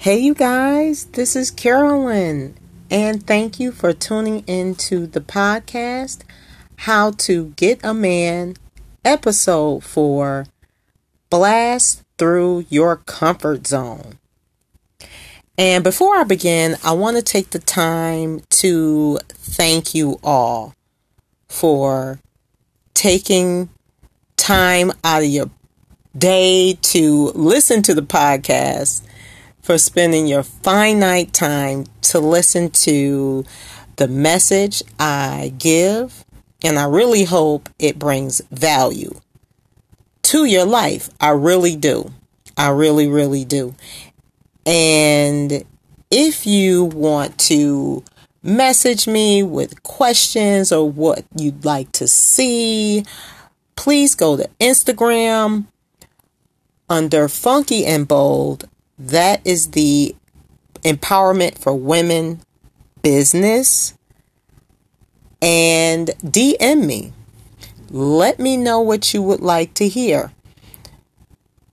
Hey, you guys, this is Carolyn, and thank you for tuning into the podcast How to Get a Man, episode 4 Blast Through Your Comfort Zone. And before I begin, I want to take the time to thank you all for taking time out of your day to listen to the podcast for spending your finite time to listen to the message I give. And I really hope it brings value to your life. I really do. I really, really do. And if you want to message me with questions or what you'd like to see, please go to Instagram under Funky and Bold that is the empowerment for women business. And DM me. Let me know what you would like to hear.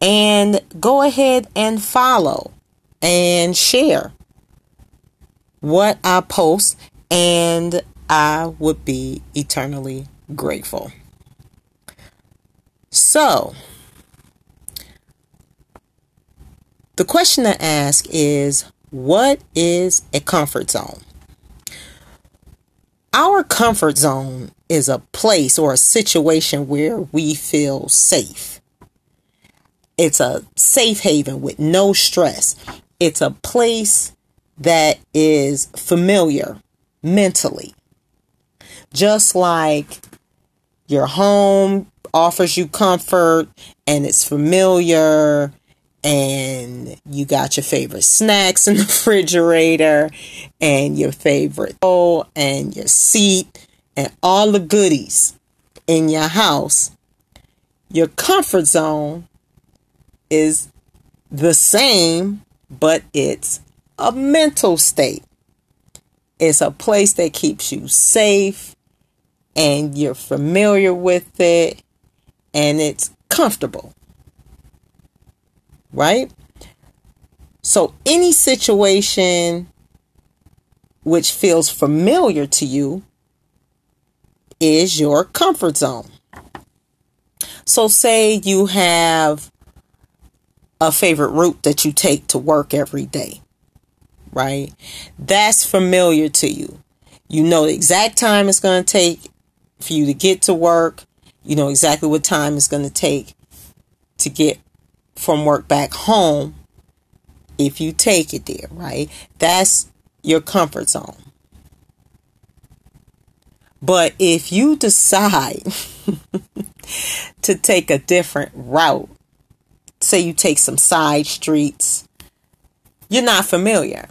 And go ahead and follow and share what I post, and I would be eternally grateful. So, The question to ask is what is a comfort zone? Our comfort zone is a place or a situation where we feel safe. It's a safe haven with no stress. It's a place that is familiar mentally. Just like your home offers you comfort and it's familiar and you got your favorite snacks in the refrigerator and your favorite bowl and your seat and all the goodies in your house, your comfort zone is the same, but it's a mental state. It's a place that keeps you safe and you're familiar with it and it's comfortable right? So, any situation which feels familiar to you is your comfort zone. So, say you have a favorite route that you take to work every day, right? That's familiar to you. You know the exact time it's going to take for you to get to work. You know exactly what time it's going to take to get from work back home if you take it there, right? That's your comfort zone. But if you decide to take a different route, say you take some side streets, you're not familiar.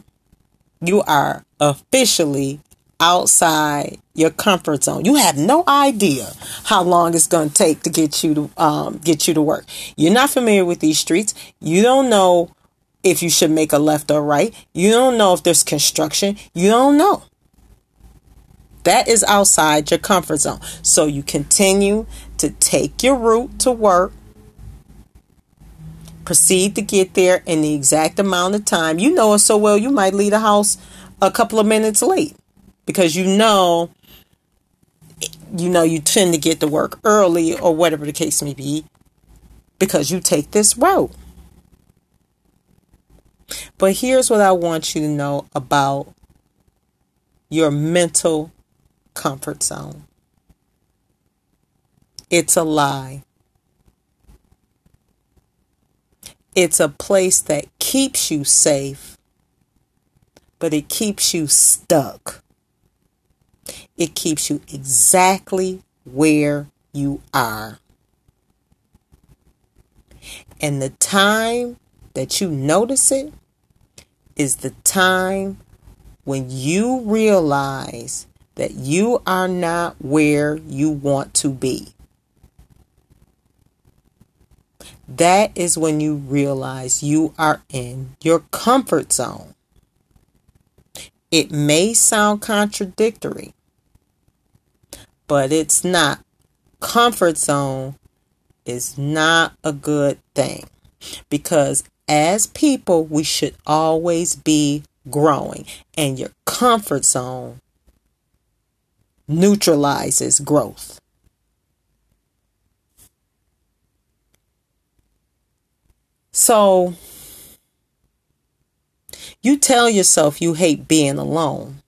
You are officially outside your comfort zone. You have no idea how long it's going to take to get you to um, get you to work. You're not familiar with these streets. You don't know if you should make a left or right. You don't know if there's construction. You don't know. That is outside your comfort zone. So you continue to take your route to work. Proceed to get there in the exact amount of time. You know it so well, you might leave the house a couple of minutes late because you know you know you tend to get to work early or whatever the case may be because you take this route. But here's what I want you to know about your mental comfort zone. It's a lie. It's a place that keeps you safe, but it keeps you stuck. It keeps you exactly where you are. And the time that you notice it is the time when you realize that you are not where you want to be. That is when you realize you are in your comfort zone. It may sound contradictory, but it's not. Comfort zone is not a good thing because as people, we should always be growing, and your comfort zone neutralizes growth. So, you tell yourself you hate being alone.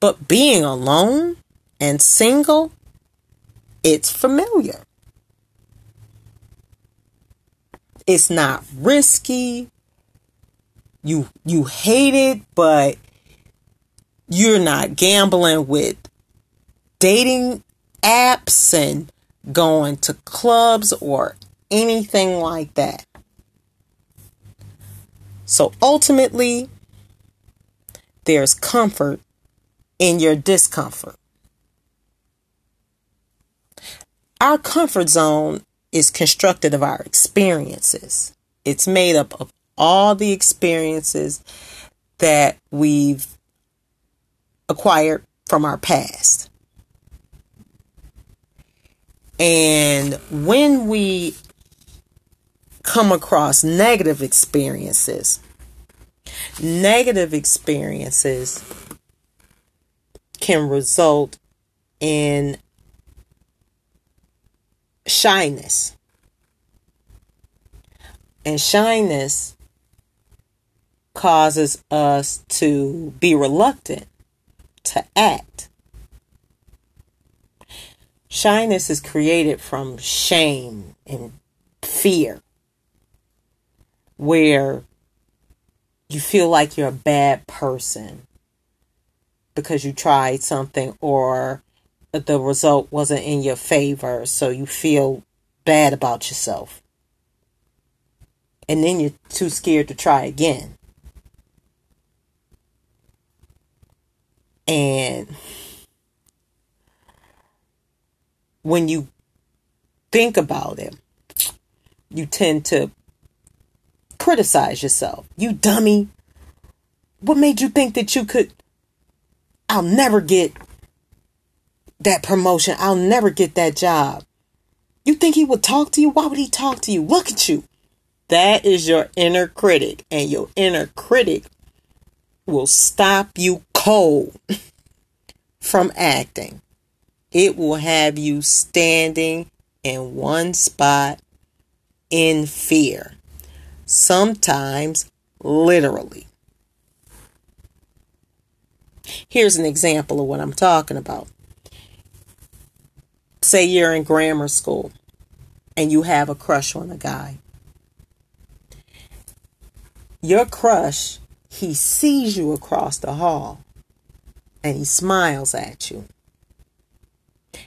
But being alone and single, it's familiar. It's not risky. You you hate it, but you're not gambling with dating apps and going to clubs or anything like that. So ultimately, there's comfort in your discomfort. Our comfort zone is constructed of our experiences. It's made up of all the experiences that we've acquired from our past. And when we come across negative experiences, negative experiences can result in shyness. And shyness causes us to be reluctant to act. Shyness is created from shame and fear, where you feel like you're a bad person because you tried something or the result wasn't in your favor, so you feel bad about yourself. And then you're too scared to try again. And when you think about it, you tend to criticize yourself. You dummy. What made you think that you could? I'll never get that promotion. I'll never get that job. You think he would talk to you? Why would he talk to you? Look at you. That is your inner critic, and your inner critic will stop you cold from acting. It will have you standing in one spot in fear, sometimes literally. Here's an example of what I'm talking about say you're in grammar school and you have a crush on a guy. Your crush, he sees you across the hall and he smiles at you.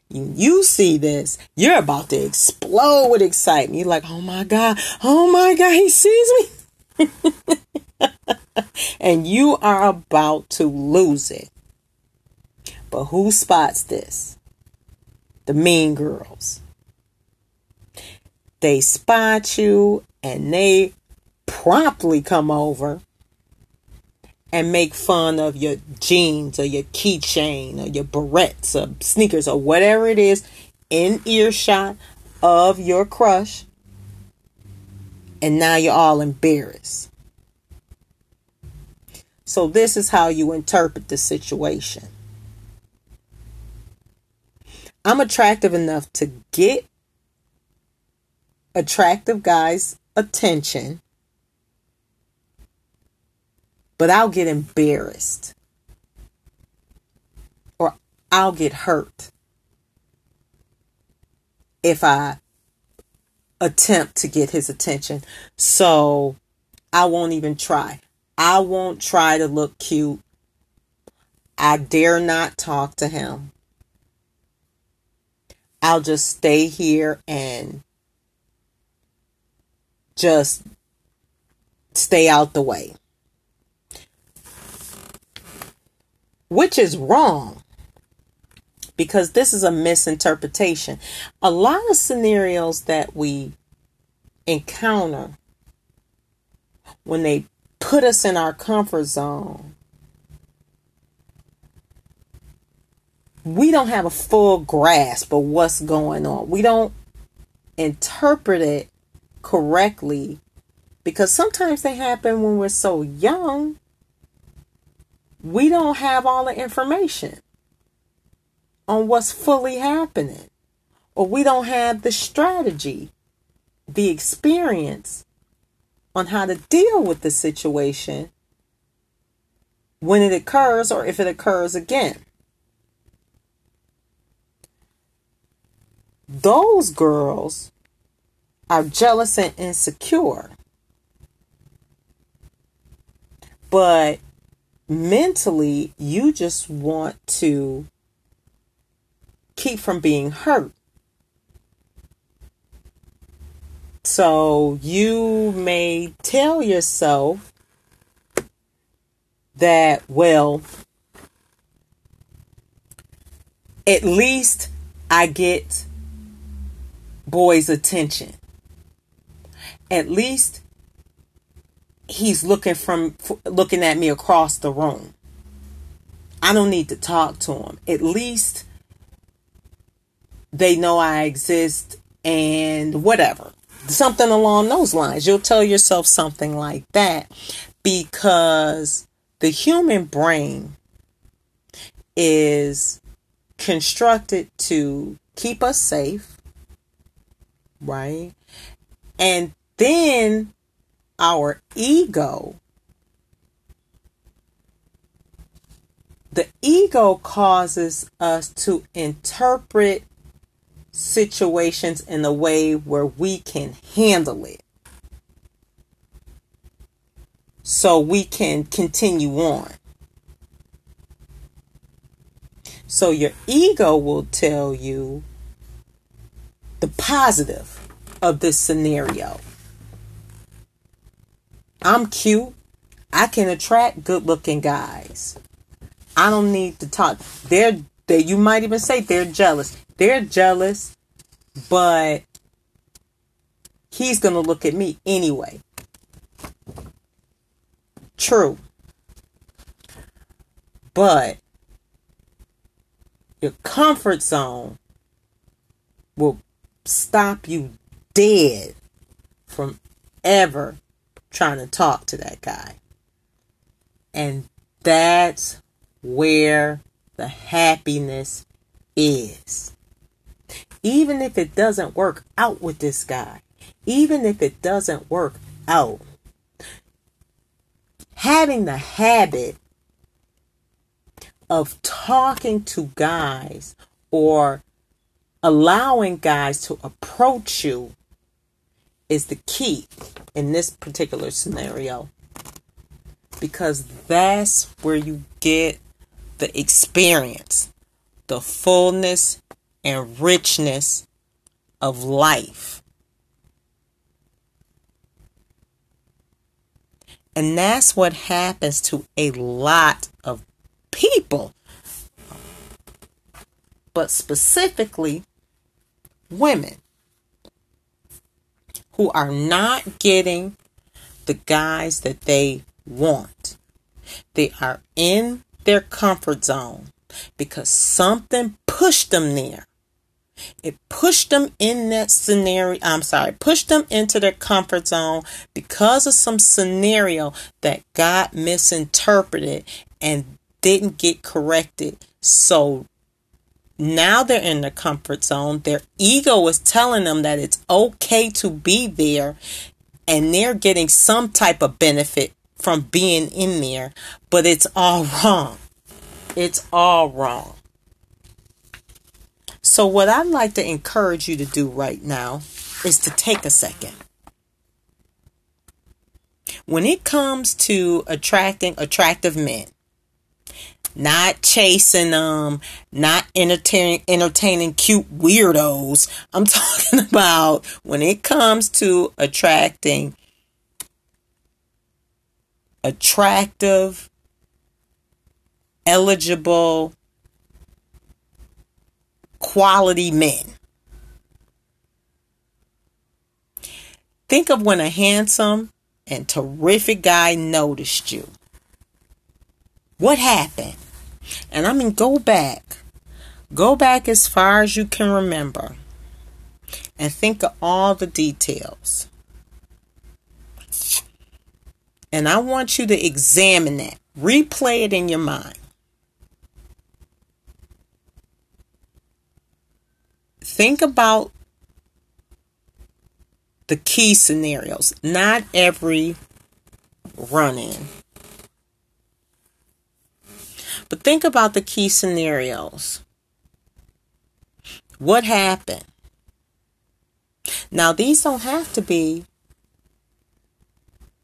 You see this, you're about to explode with excitement. You're like, oh my God, oh my God, he sees me. and you are about to lose it. But who spots this? the mean girls. They spot you and they promptly come over and make fun of your jeans or your keychain or your barrettes or sneakers or whatever it is in earshot of your crush. And now you're all embarrassed. So, this is how you interpret the situation. I'm attractive enough to get attractive guys' attention, but I'll get embarrassed or I'll get hurt if I attempt to get his attention. So I won't even try. I won't try to look cute. I dare not talk to him. I'll just stay here and just stay out the way. Which is wrong because this is a misinterpretation. A lot of scenarios that we encounter when they put us in our comfort zone we don't have a full grasp of what's going on. We don't interpret it correctly because sometimes they happen when we're so young we don't have all the information on what's fully happening or we don't have the strategy the experience on how to deal with the situation when it occurs or if it occurs again. Those girls are jealous and insecure. But mentally, you just want to keep from being hurt. So you may tell yourself that, well, at least I get boy's attention. At least he's looking from looking at me across the room. I don't need to talk to him. At least they know I exist and whatever. Something along those lines. You'll tell yourself something like that because the human brain is constructed to keep us safe, right? And then our ego, the ego causes us to interpret situations in a way where we can handle it. So we can continue on. So your ego will tell you the positive of this scenario. I'm cute. I can attract good looking guys. I don't need to talk. They're they you might even say they're jealous. They're jealous, but he's going to look at me anyway. True. But your comfort zone will stop you dead from ever trying to talk to that guy. And that's where the happiness is. Even if it doesn't work out with this guy, even if it doesn't work out, having the habit of talking to guys or allowing guys to approach you is the key in this particular scenario. Because that's where you get the experience, the fullness and richness of life. And that's what happens to a lot of people, but specifically women who are not getting the guys that they want. They are in their comfort zone because something pushed them there. It pushed them in that scenario. I'm sorry, pushed them into their comfort zone because of some scenario that got misinterpreted and didn't get corrected. So now they're in the comfort zone. Their ego is telling them that it's okay to be there and they're getting some type of benefit from being in there, but it's all wrong. It's all wrong. So, what I'd like to encourage you to do right now is to take a second. When it comes to attracting attractive men, not chasing them, not entertaining entertaining cute weirdos. I'm talking about when it comes to attracting attractive, eligible, quality men. Think of when a handsome and terrific guy noticed you. What happened? And I mean, go back. Go back as far as you can remember and think of all the details. And I want you to examine that, replay it in your mind. Think about the key scenarios, not every run in. But think about the key scenarios. What happened? Now, these don't have to be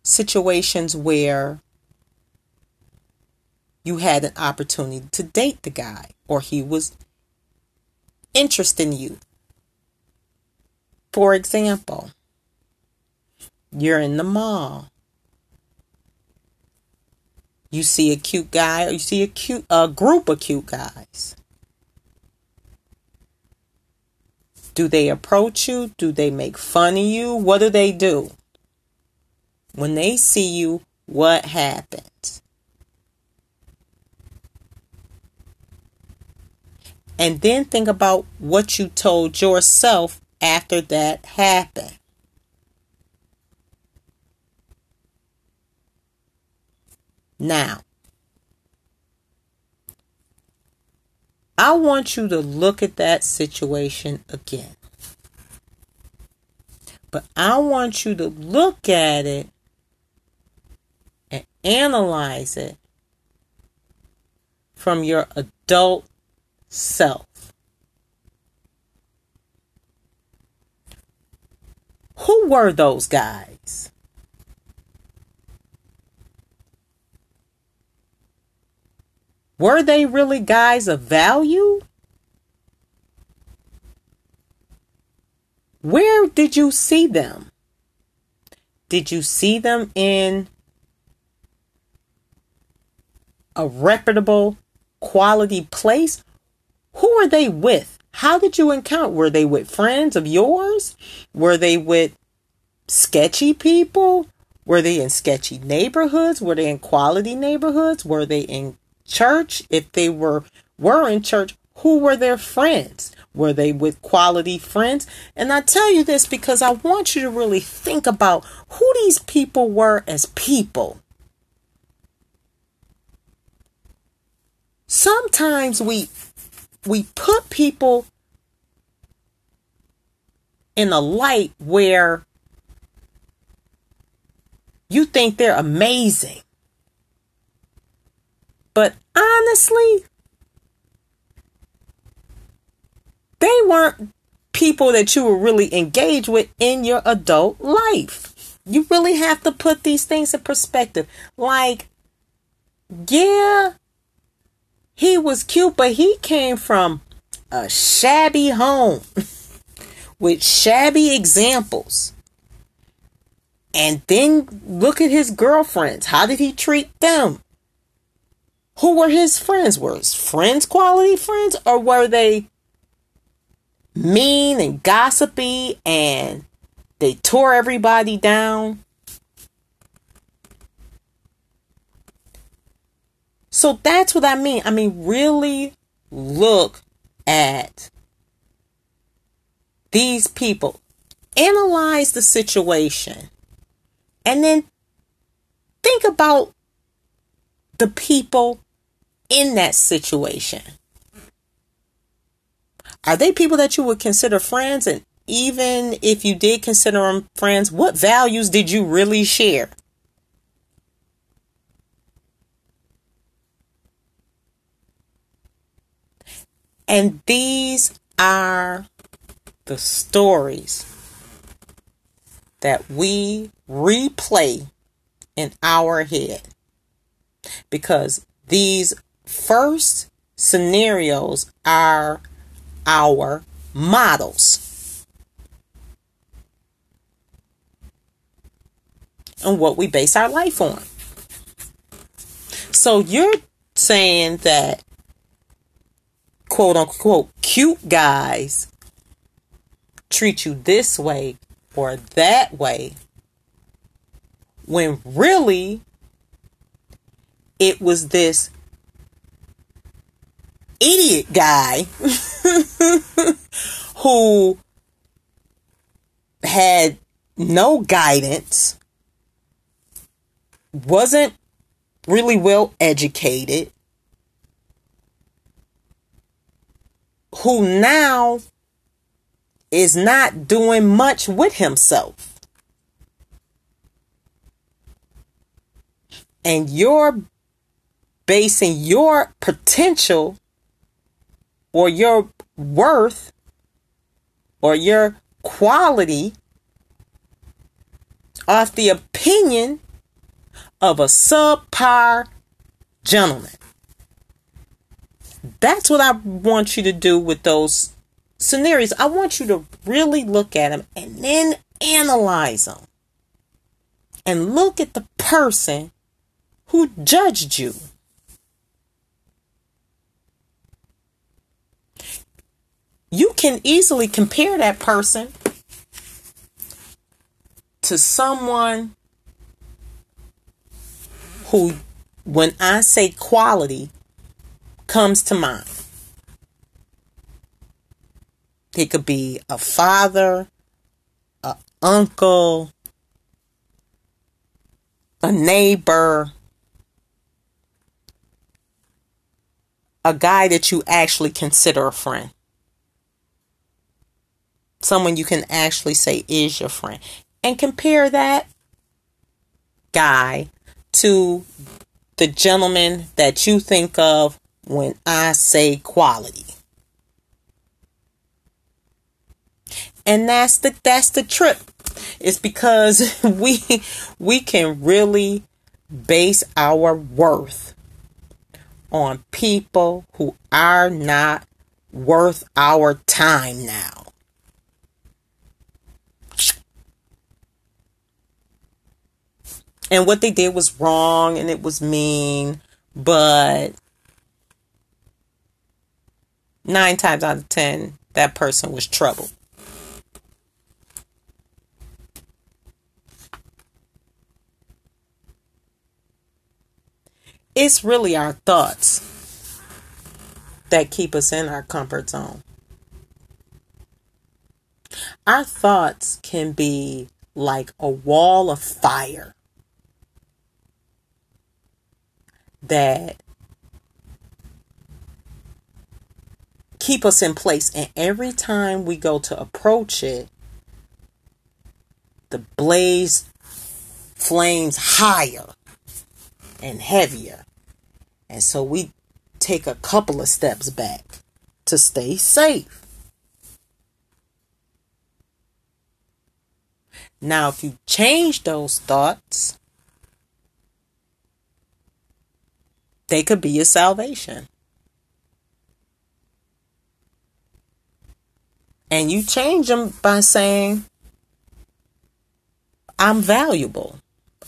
situations where you had an opportunity to date the guy or he was interested in you. For example, you're in the mall. You see a cute guy or you see a cute a group of cute guys. Do they approach you? Do they make fun of you? What do they do? When they see you, what happens? And then think about what you told yourself after that happened. Now, I want you to look at that situation again. But I want you to look at it and analyze it from your adult self. Who were those guys? Were they really guys of value? Where did you see them? Did you see them in a reputable quality place? Who were they with? How did you encounter? Were they with friends of yours? Were they with sketchy people? Were they in sketchy neighborhoods? Were they in quality neighborhoods? Were they in church, if they were were in church, who were their friends? Were they with quality friends? And I tell you this because I want you to really think about who these people were as people. Sometimes we we put people in a light where you think they're amazing. But honestly, they weren't people that you were really engaged with in your adult life. You really have to put these things in perspective. Like, yeah, he was cute, but he came from a shabby home with shabby examples. And then look at his girlfriends. How did he treat them? Who were his friends? Were his friends quality friends or were they mean and gossipy and they tore everybody down? So that's what I mean. I mean, really look at these people, analyze the situation, and then think about the people in that situation? Are they people that you would consider friends? And even if you did consider them friends, what values did you really share? And these are the stories that we replay in our head because these first scenarios are our models and what we base our life on. So you're saying that quote unquote cute guys treat you this way or that way when really it was this idiot guy who had no guidance, wasn't really well educated, who now is not doing much with himself. And you're basing your potential or your worth or your quality off the opinion of a subpar gentleman. That's what I want you to do with those scenarios. I want you to really look at them and then analyze them. And look at the person who judged you. You can easily compare that person to someone who, when I say quality, comes to mind. It could be a father, a uncle, a neighbor, a guy that you actually consider a friend. Someone you can actually say is your friend. And compare that guy to the gentleman that you think of when I say quality. And that's the that's the trip. It's because we we can really base our worth on people who are not worth our time now. And what they did was wrong and it was mean, but nine times out of ten, that person was trouble. It's really our thoughts that keep us in our comfort zone. Our thoughts can be like a wall of fire that keep us in place. And every time we go to approach it, the blaze flames higher and heavier. And so we take a couple of steps back to stay safe. Now, if you change those thoughts, they could be your salvation. And you change them by saying, I'm valuable.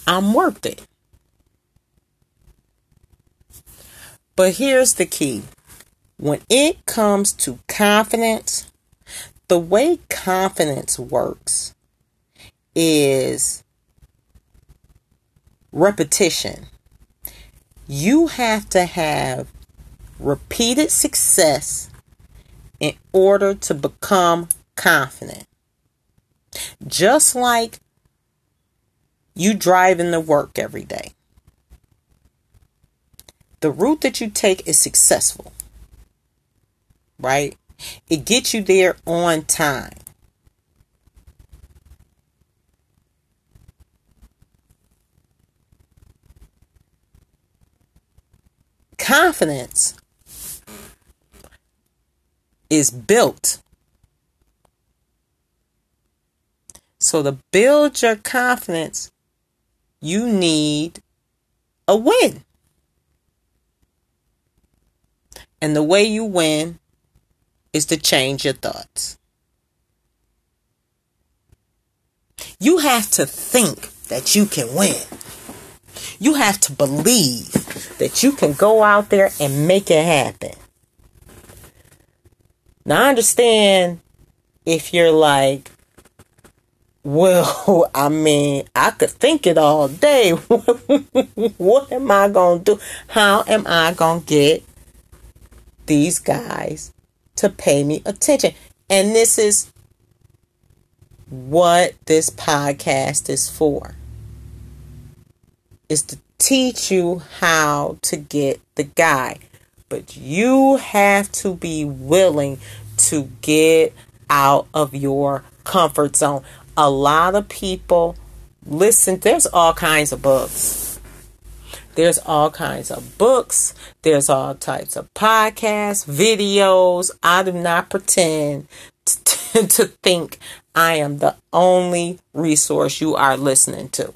I'm worth it. But here's the key when it comes to confidence, the way confidence works is repetition. You have to have repeated success in order to become confident. Just like you driving to work every day. The route that you take is successful, right? It gets you there on time. Confidence is built. So, to build your confidence, you need a win. And the way you win is to change your thoughts. You have to think that you can win. You have to believe that you can go out there and make it happen. Now, I understand if you're like, well, I mean, I could think it all day. what am I going to do? How am I going to get these guys to pay me attention? And this is what this podcast is for. is to teach you how to get the guy. But you have to be willing to get out of your comfort zone. A lot of people listen, there's all kinds of books. There's all kinds of books. There's all types of podcasts, videos. I do not pretend to, to think I am the only resource you are listening to.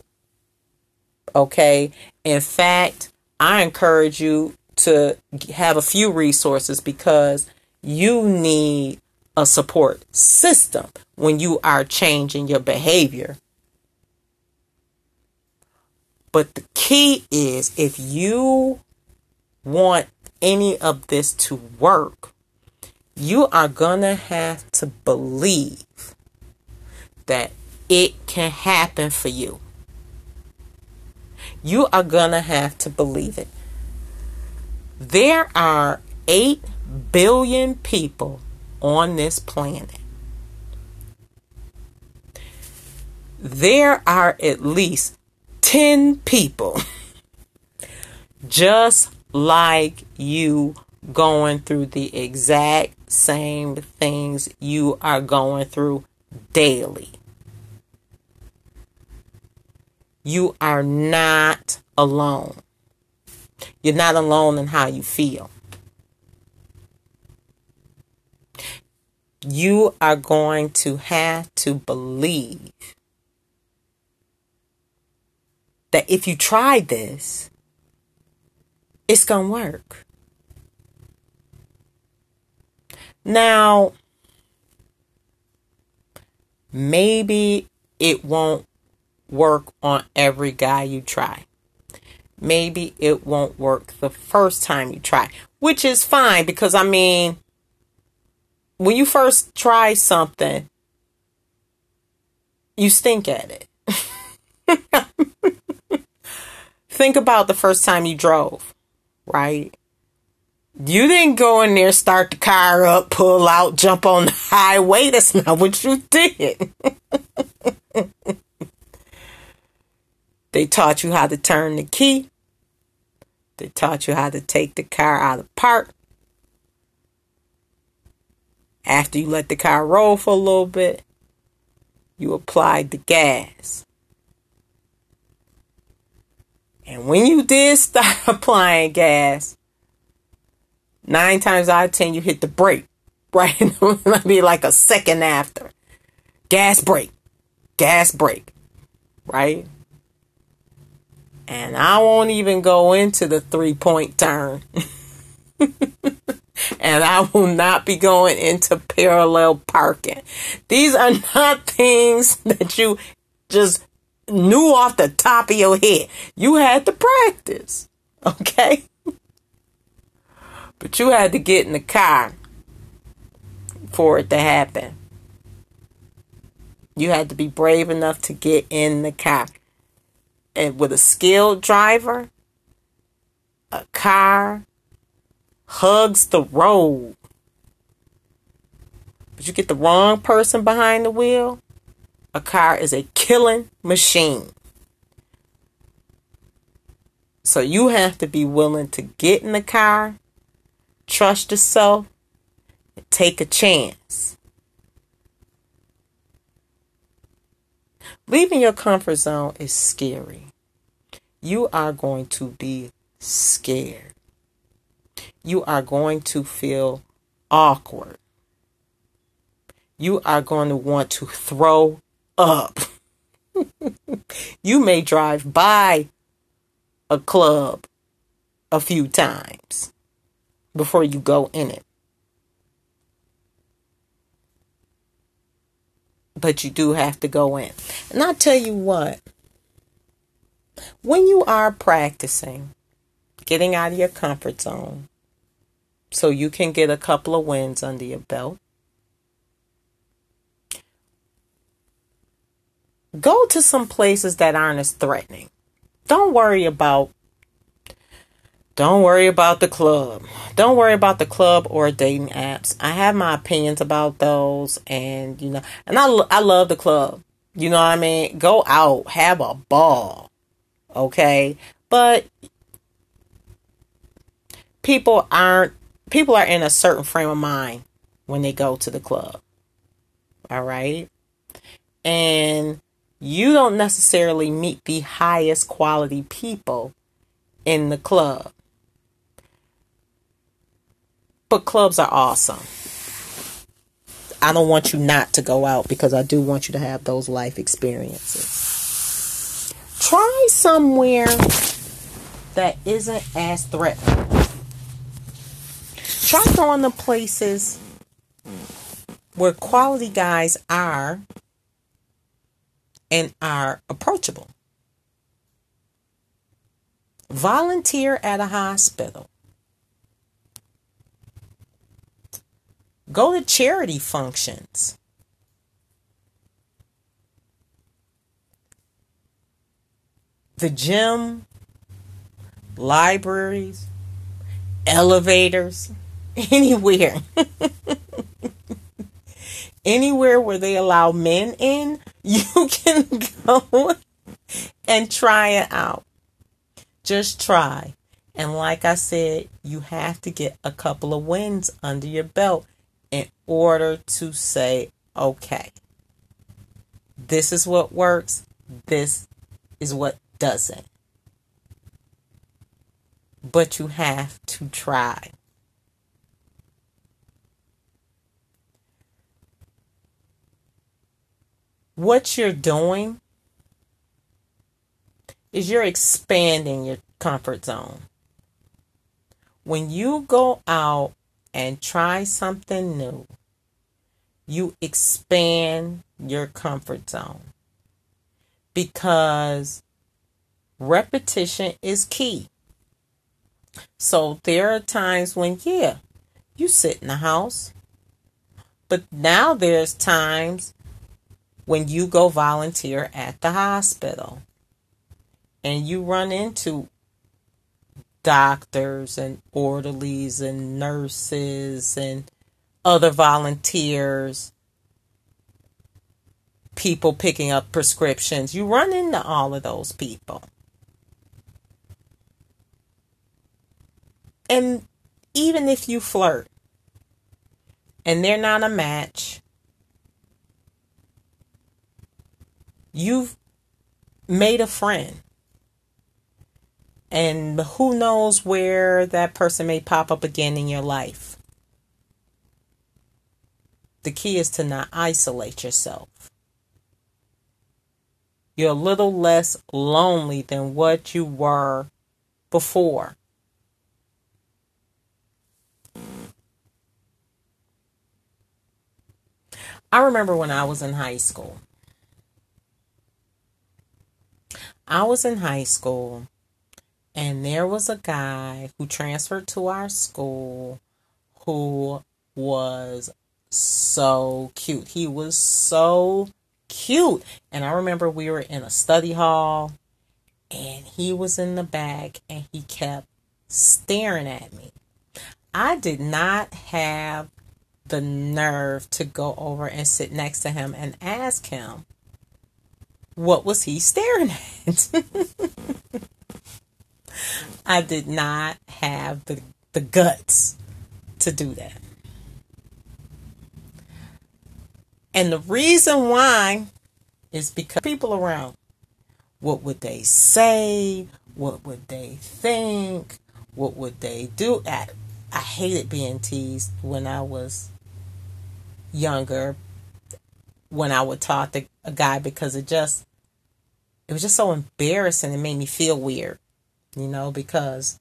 Okay. In fact, I encourage you to have a few resources because you need a support system when you are changing your behavior. But the key is if you want any of this to work, you are going to have to believe that it can happen for you. You are going to have to believe it. There are 8 billion people on this planet. There are at least 10 people just like you going through the exact same things you are going through daily. You are not alone. You're not alone in how you feel. You are going to have to believe that if you try this, it's going to work. Now, maybe it won't work on every guy you try maybe it won't work the first time you try, which is fine because I mean, when you first try something, you stink at it. Think about the first time you drove, right? You didn't go in there, start the car up, pull out, jump on the highway. That's not what you did. They taught you how to turn the key. They taught you how to take the car out of park. After you let the car roll for a little bit, you applied the gas. And when you did start applying gas, nine times out of ten, you hit the brake, right? Maybe like a second after. Gas brake, gas brake, right? And I won't even go into the three point turn. and I will not be going into parallel parking. These are not things that you just knew off the top of your head. You had to practice. Okay? But you had to get in the car for it to happen. You had to be brave enough to get in the car and with a skilled driver, a car hugs the road. But you get the wrong person behind the wheel, a car is a killing machine. So you have to be willing to get in the car, trust yourself, and take a chance. Leaving your comfort zone is scary you are going to be scared. You are going to feel awkward. You are going to want to throw up. you may drive by a club a few times before you go in it. But you do have to go in. And I'll tell you what, when you are practicing getting out of your comfort zone so you can get a couple of wins under your belt, go to some places that aren't as threatening. Don't worry about don't worry about the club. Don't worry about the club or dating apps. I have my opinions about those and you know, and I I love the club. You know what I mean? Go out, have a ball Okay? But people aren't people are in a certain frame of mind when they go to the club. All right? And you don't necessarily meet the highest quality people in the club. But clubs are awesome. I don't want you not to go out because I do want you to have those life experiences. Try somewhere that isn't as threatening. Try going to places where quality guys are and are approachable. Volunteer at a hospital. Go to charity functions. The gym, libraries, elevators, anywhere. anywhere where they allow men in, you can go and try it out. Just try. And like I said, you have to get a couple of wins under your belt order to say, okay, this is what works, this is what doesn't. But you have to try. what you're doing is you're expanding your comfort zone. When you go out and try something new, you expand your comfort zone because repetition is key. So there are times when, yeah, you sit in the house, but now there's times when you go volunteer at the hospital and you run into doctors and orderlies and nurses and other volunteers, people picking up prescriptions. You run into all of those people. And even if you flirt and they're not a match, you've made a friend. And who knows where that person may pop up again in your life. The key is to not isolate yourself. You're a little less lonely than what you were before. I remember when I was in high school. I was in high school and there was a guy who transferred to our school who was so cute. He was so cute. And I remember we were in a study hall and he was in the back and he kept staring at me. I did not have the nerve to go over and sit next to him and ask him what was he staring at? I did not have the, the guts to do that. And the reason why is because people around. What would they say? What would they think? What would they do? I, I hated being teased when I was younger, when I would talk to a guy because it just it was just so embarrassing. It made me feel weird, you know, because,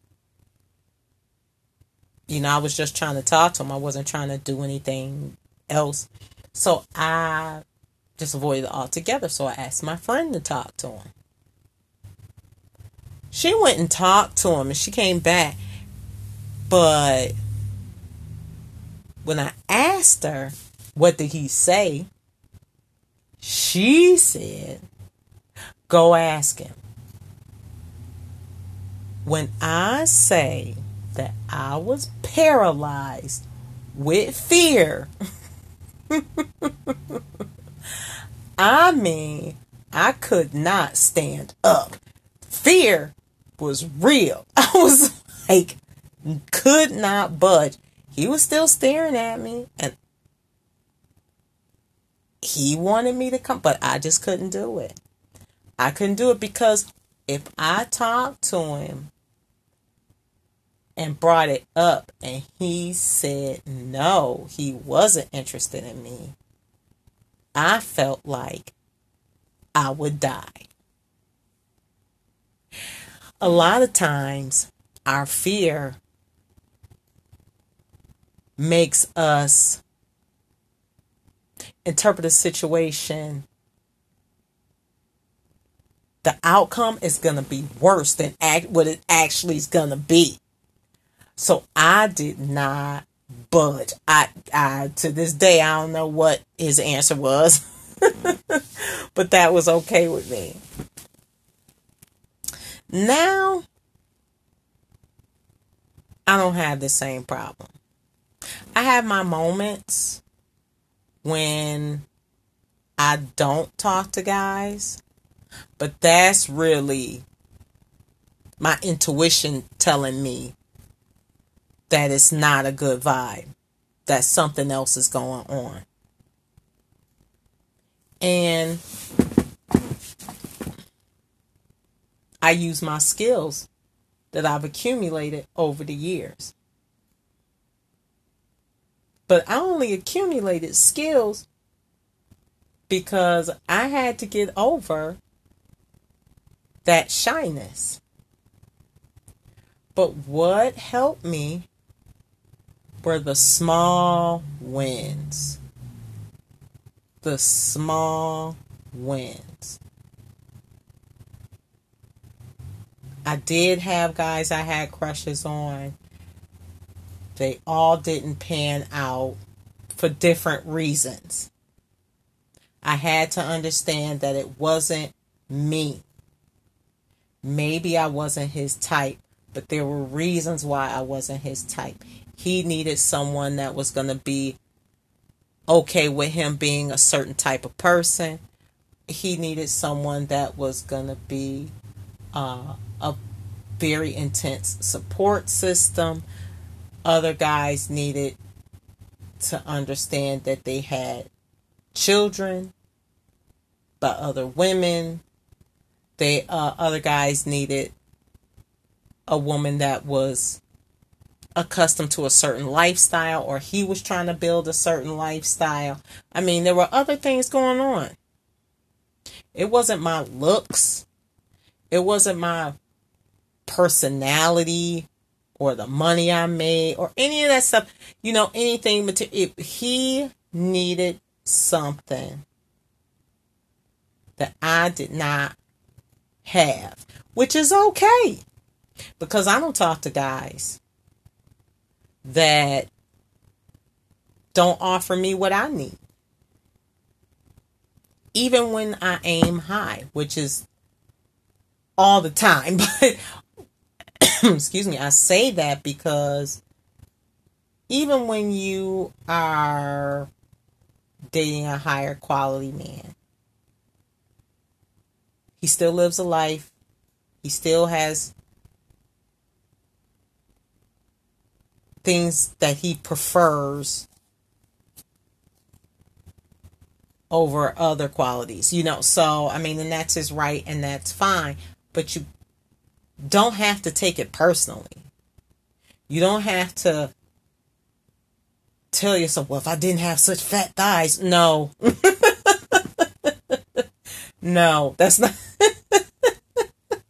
you know, I was just trying to talk to him. I wasn't trying to do anything else. So I just avoided it altogether. So I asked my friend to talk to him. She went and talked to him and she came back. But when I asked her, what did he say? She said, Go ask him. When I say that I was paralyzed with fear, I mean, I could not stand up. fear was real. I was like, could not budge. He was still staring at me and he wanted me to come, but I just couldn't do it. I couldn't do it because if I talked to him and brought it up and he said no, he wasn't interested in me, I felt like I would die. A lot of times, our fear makes us interpret a situation the outcome is going to be worse than act, what it actually is going to be. So I did not budge. I, I, to this day, I don't know what his answer was, but that was okay with me. Now, I don't have the same problem. I have my moments when I don't talk to guys, but that's really my intuition telling me that it's not a good vibe, that something else is going on. And I use my skills that I've accumulated over the years. But I only accumulated skills because I had to get over that shyness. But what helped me were the small wins. The small wins. I did have guys I had crushes on. They all didn't pan out for different reasons. I had to understand that it wasn't me. Maybe I wasn't his type, but there were reasons why I wasn't his type. He needed someone that was going to be okay with him being a certain type of person. He needed someone that was going to be uh, a very intense support system. Other guys needed to understand that they had children by other women. They uh, other guys needed a woman that was accustomed to a certain lifestyle or he was trying to build a certain lifestyle. I mean, there were other things going on. It wasn't my looks. It wasn't my personality or the money I made or any of that stuff. You know, anything. But if he needed something that I did not have, which is okay because I don't talk to guys that don't offer me what I need. Even when I aim high, which is all the time, but excuse me, I say that because even when you are dating a higher quality man, he still lives a life. He still has things that he prefers over other qualities, you know. So, I mean, and that's his right and that's fine, but you don't have to take it personally. You don't have to tell yourself, well, if I didn't have such fat thighs, no. no, that's not.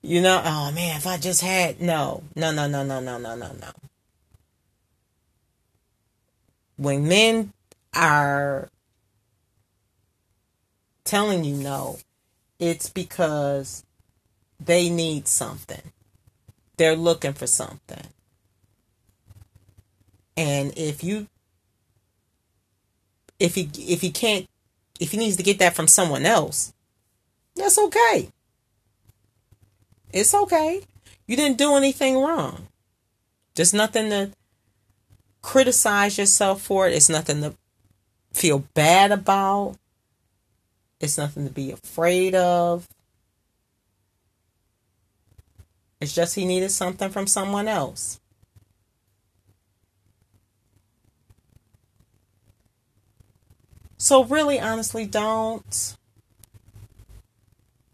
you know, oh man, if I just had, no, no, no, no, no, no, no, no, when men are telling you no, it's because they need something. They're looking for something. And if you if he if he can't if he needs to get that from someone else, that's okay. It's okay. You didn't do anything wrong. Just nothing to criticize yourself for it. It's nothing to feel bad about. It's nothing to be afraid of. It's just he needed something from someone else. So really honestly don't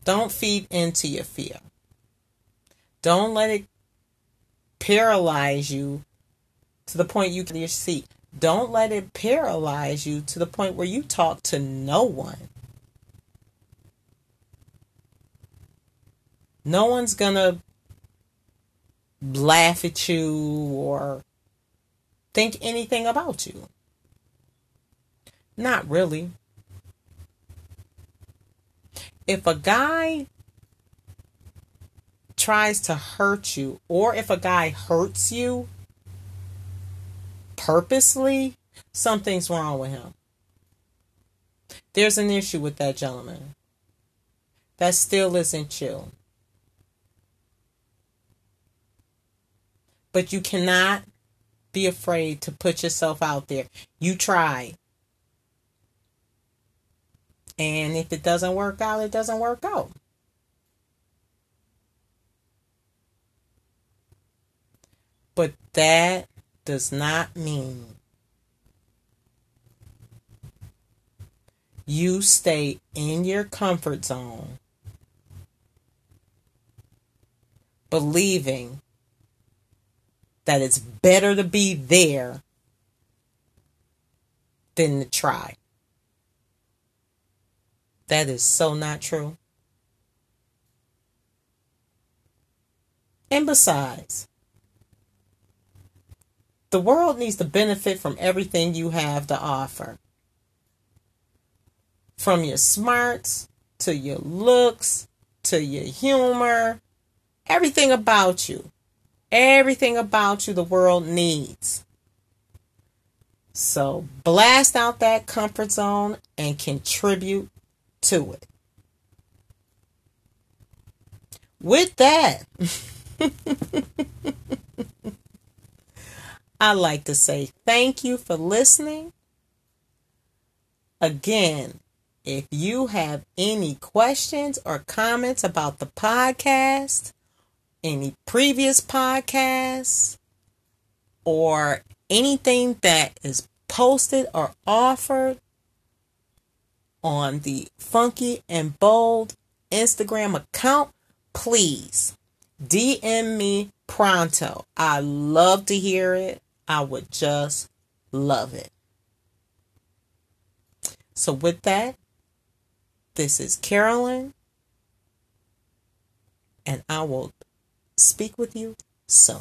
don't feed into your fear. Don't let it paralyze you to the point you can your seat. Don't let it paralyze you to the point where you talk to no one. No one's going to laugh at you or think anything about you. Not really. If a guy tries to hurt you, or if a guy hurts you purposely, something's wrong with him. There's an issue with that gentleman. That still isn't you. But you cannot be afraid to put yourself out there. You try. And if it doesn't work out, it doesn't work out. But that does not mean you stay in your comfort zone believing that it's better to be there than to try. That is so not true. And besides, the world needs to benefit from everything you have to offer. From your smarts to your looks to your humor, everything about you. Everything about you the world needs. So blast out that comfort zone and contribute to it. With that, I'd like to say thank you for listening. Again, if you have any questions or comments about the podcast, any previous podcasts, or anything that is posted or offered on the Funky and Bold Instagram account, please DM me pronto. I love to hear it. I would just love it. So, with that, this is Carolyn, and I will speak with you soon.